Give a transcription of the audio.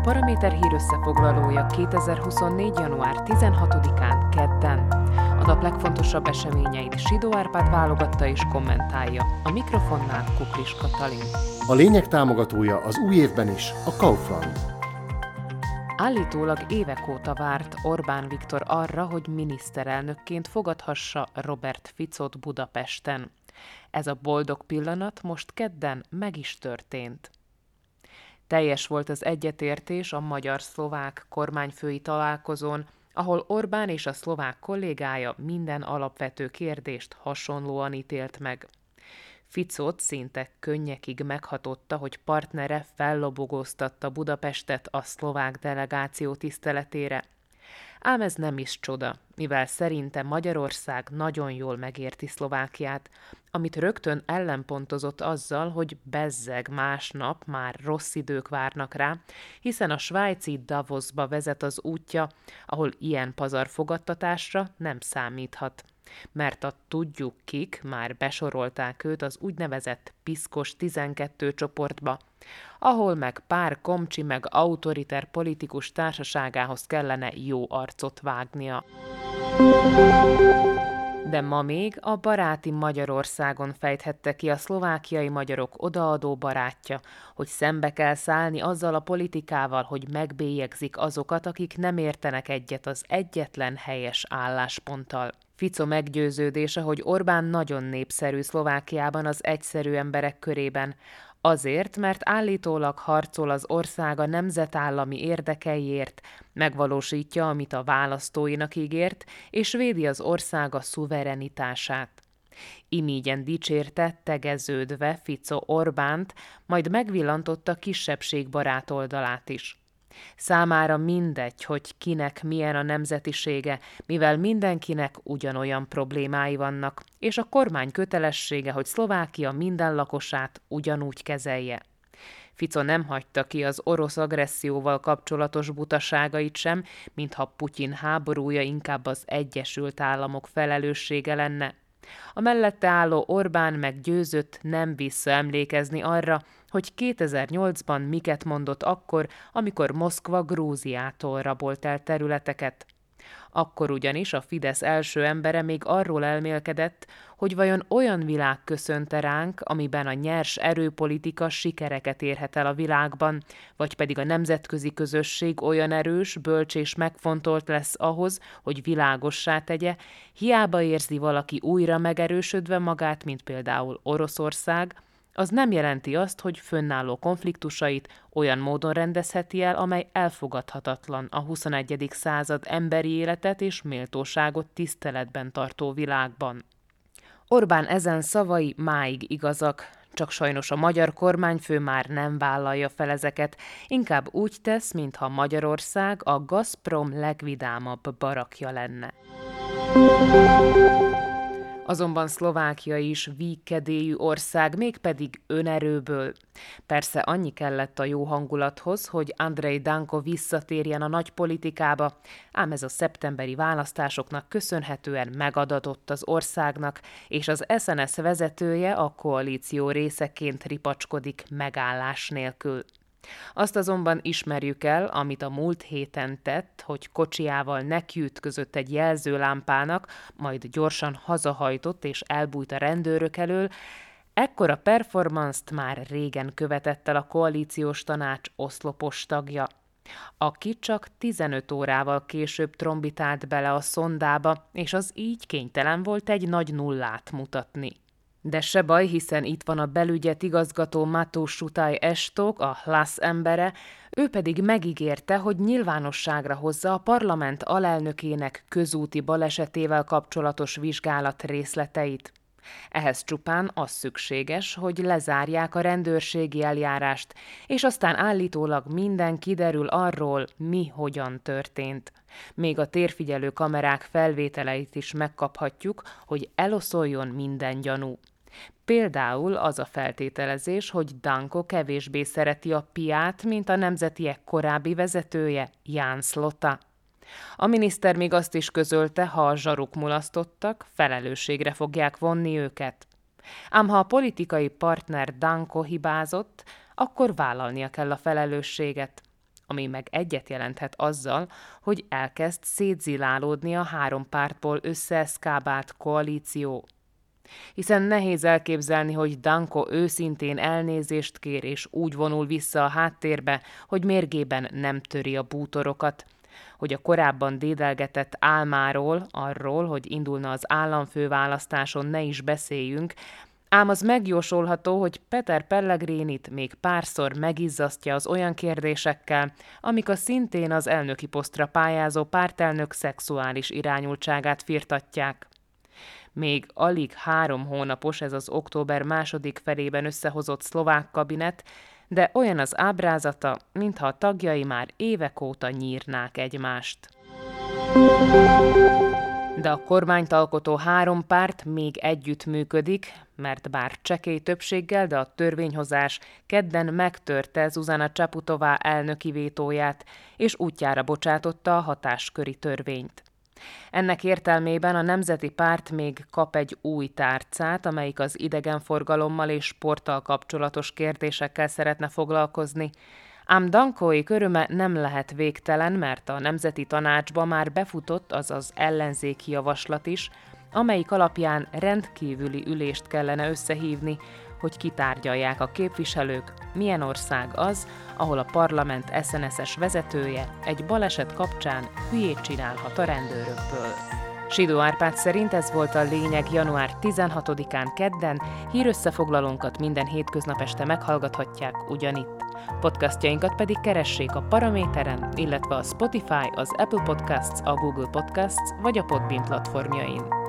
A Paraméter hír összefoglalója 2024. január 16-án kedden. A nap legfontosabb eseményeit Sidó Árpád válogatta és kommentálja. A mikrofonnál Kuklis Katalin. A lényeg támogatója az új évben is a Kaufland. Állítólag évek óta várt Orbán Viktor arra, hogy miniszterelnökként fogadhassa Robert Ficot Budapesten. Ez a boldog pillanat most kedden meg is történt. Teljes volt az egyetértés a magyar-szlovák kormányfői találkozón, ahol Orbán és a szlovák kollégája minden alapvető kérdést hasonlóan ítélt meg. Ficot szinte könnyekig meghatotta, hogy partnere fellobogóztatta Budapestet a szlovák delegáció tiszteletére – Ám ez nem is csoda, mivel szerinte Magyarország nagyon jól megérti Szlovákiát, amit rögtön ellenpontozott azzal, hogy bezzeg másnap már rossz idők várnak rá, hiszen a svájci Davosba vezet az útja, ahol ilyen pazarfogadtatásra nem számíthat mert a tudjuk kik már besorolták őt az úgynevezett piszkos 12 csoportba, ahol meg pár komcsi meg autoriter politikus társaságához kellene jó arcot vágnia. De ma még a baráti Magyarországon fejthette ki a szlovákiai magyarok odaadó barátja, hogy szembe kell szállni azzal a politikával, hogy megbélyegzik azokat, akik nem értenek egyet az egyetlen helyes állásponttal. Fico meggyőződése, hogy Orbán nagyon népszerű Szlovákiában az egyszerű emberek körében, Azért, mert állítólag harcol az ország a nemzetállami érdekeiért, megvalósítja, amit a választóinak ígért, és védi az országa szuverenitását. Imígyen dicsérte, tegeződve Fico Orbánt, majd megvillantotta kisebbségbarát oldalát is. Számára mindegy, hogy kinek milyen a nemzetisége, mivel mindenkinek ugyanolyan problémái vannak, és a kormány kötelessége, hogy Szlovákia minden lakosát ugyanúgy kezelje. Fico nem hagyta ki az orosz agresszióval kapcsolatos butaságait sem, mintha Putyin háborúja inkább az Egyesült Államok felelőssége lenne. A mellette álló Orbán meggyőzött nem visszaemlékezni arra, hogy 2008-ban miket mondott akkor, amikor Moszkva Grúziától rabolt el területeket. Akkor ugyanis a Fidesz első embere még arról elmélkedett, hogy vajon olyan világ köszönte ránk, amiben a nyers erőpolitika sikereket érhet el a világban, vagy pedig a nemzetközi közösség olyan erős, bölcs és megfontolt lesz ahhoz, hogy világossá tegye, hiába érzi valaki újra megerősödve magát, mint például Oroszország, az nem jelenti azt, hogy fönnálló konfliktusait olyan módon rendezheti el, amely elfogadhatatlan a 21. század emberi életet és méltóságot tiszteletben tartó világban. Orbán ezen szavai máig igazak, csak sajnos a magyar kormányfő már nem vállalja fel ezeket, inkább úgy tesz, mintha Magyarország a Gazprom legvidámabb barakja lenne. Azonban Szlovákia is vígkedélyű ország, mégpedig önerőből. Persze annyi kellett a jó hangulathoz, hogy Andrei Danko visszatérjen a nagy politikába, ám ez a szeptemberi választásoknak köszönhetően megadatott az országnak, és az SNS vezetője a koalíció részeként ripacskodik megállás nélkül. Azt azonban ismerjük el, amit a múlt héten tett, hogy kocsiával nekiütközött egy jelzőlámpának, majd gyorsan hazahajtott és elbújt a rendőrök elől, Ekkora performance már régen követett el a koalíciós tanács oszlopos tagja, aki csak 15 órával később trombitált bele a szondába, és az így kénytelen volt egy nagy nullát mutatni. De se baj, hiszen itt van a belügyet igazgató Mató Sutai Estok, a Hlász embere, ő pedig megígérte, hogy nyilvánosságra hozza a parlament alelnökének közúti balesetével kapcsolatos vizsgálat részleteit. Ehhez csupán az szükséges, hogy lezárják a rendőrségi eljárást, és aztán állítólag minden kiderül arról, mi hogyan történt. Még a térfigyelő kamerák felvételeit is megkaphatjuk, hogy eloszoljon minden gyanú. Például az a feltételezés, hogy Danko kevésbé szereti a piát, mint a nemzetiek korábbi vezetője, Ján Slota. A miniszter még azt is közölte, ha a zsaruk mulasztottak, felelősségre fogják vonni őket. Ám ha a politikai partner Danko hibázott, akkor vállalnia kell a felelősséget. ami meg egyet jelenthet azzal, hogy elkezd szétzilálódni a három pártból összeeszkábált koalíció. Hiszen nehéz elképzelni, hogy Danko őszintén elnézést kér és úgy vonul vissza a háttérbe, hogy mérgében nem töri a bútorokat, hogy a korábban dédelgetett álmáról, arról, hogy indulna az államfőválasztáson ne is beszéljünk, Ám az megjósolható, hogy Peter Pellegrinit még párszor megizzasztja az olyan kérdésekkel, amik a szintén az elnöki posztra pályázó pártelnök szexuális irányultságát firtatják. Még alig három hónapos ez az október második felében összehozott szlovák kabinet, de olyan az ábrázata, mintha a tagjai már évek óta nyírnák egymást de a kormányt alkotó három párt még együtt működik, mert bár csekély többséggel, de a törvényhozás kedden megtörte Zuzana Csaputová elnöki vétóját, és útjára bocsátotta a hatásköri törvényt. Ennek értelmében a Nemzeti Párt még kap egy új tárcát, amelyik az idegenforgalommal és sporttal kapcsolatos kérdésekkel szeretne foglalkozni, Ám Dankói köröme nem lehet végtelen, mert a Nemzeti Tanácsba már befutott az az ellenzéki javaslat is, amelyik alapján rendkívüli ülést kellene összehívni, hogy kitárgyalják a képviselők, milyen ország az, ahol a parlament SNS-es vezetője egy baleset kapcsán hülyét csinálhat a rendőrökből. Sidó Árpád szerint ez volt a lényeg január 16-án kedden, hírösszefoglalónkat minden hétköznap este meghallgathatják ugyanitt. Podcastjainkat pedig keressék a Paraméteren, illetve a Spotify, az Apple Podcasts, a Google Podcasts vagy a Podbean platformjain.